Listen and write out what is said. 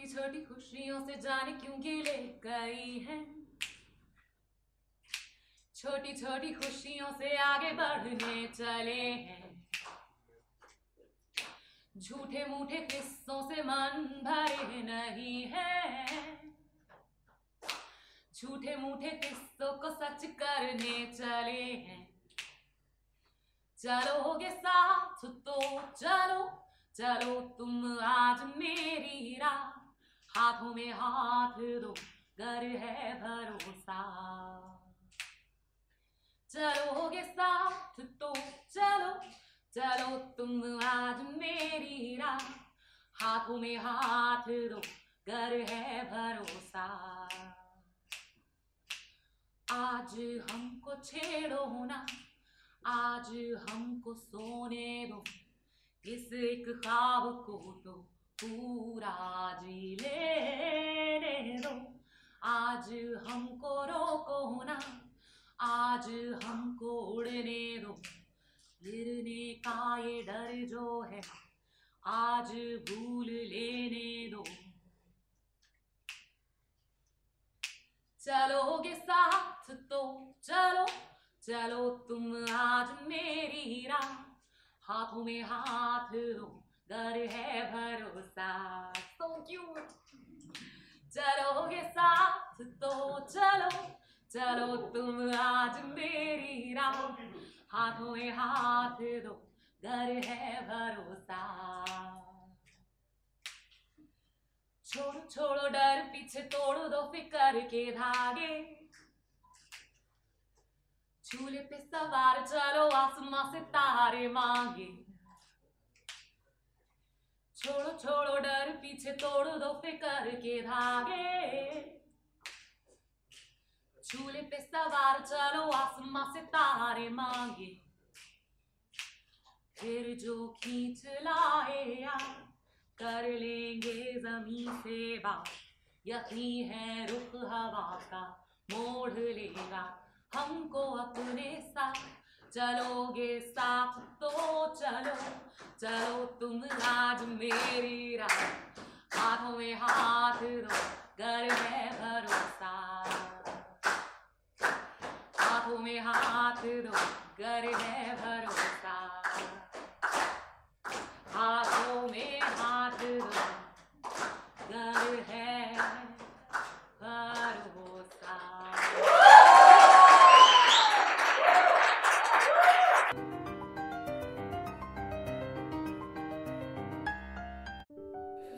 छोटी छोटी खुशियों से जाने क्यों गिले गई है? छोटी छोटी खुशियों से आगे बढ़ने चले हैं। झूठे मूठे किस्सों से मन भरे नहीं है। झूठे मूठे किस्सों को सच करने चले हैं। चलोगे साथ तो चलो चलो तुम आज मेरी राह। हाथों में हाथ दो, घर है भरोसा। चलोगे साथ तो चलो चलो तुम आज मेरी राह। हाथों में हाथ दो, घर है भरोसा। आज हमको छेड़ो ना, आज हमको सोने दो, इस एक ख्वाब को तो पूरा जी लेने दो आज हमको रोको ना, आज हमको उड़ने दो गिरने का ये डर जो है, आज भूल लेने दो। चलोगे साथ तो चलो चलो तुम आज मेरी राह। हाथों में हाथ दो डर है भरोसा। तो क्यों चलोगे साथ तो चलो। चलो तुम आज मेरी राह। हाथों में हाथ दो। डर है भरोसा। छोड़ो छोड़ो, डर पीछे तोड़ो दो फिकर के धागे। झूले पे सवार चलो, आसमां से तारे मांगे। छोड़ो छोड़ो, डर पीछे तोड़ो दो फिकर के धागे। झूले पे सवार, चलो आसमां से तारे मांगे। फिर जो खींच लाए यार कर लेंगे ज़मीन से बात यकीन है रुख हवा का, मोड़ लेगा हमको अपने साथ। चलोगे साथ तो चलो चलो तुम आज मेरी राह। हाथों में हाथ रो घर में भरोसा। हाथों में हाथ रो घर में भरोसा।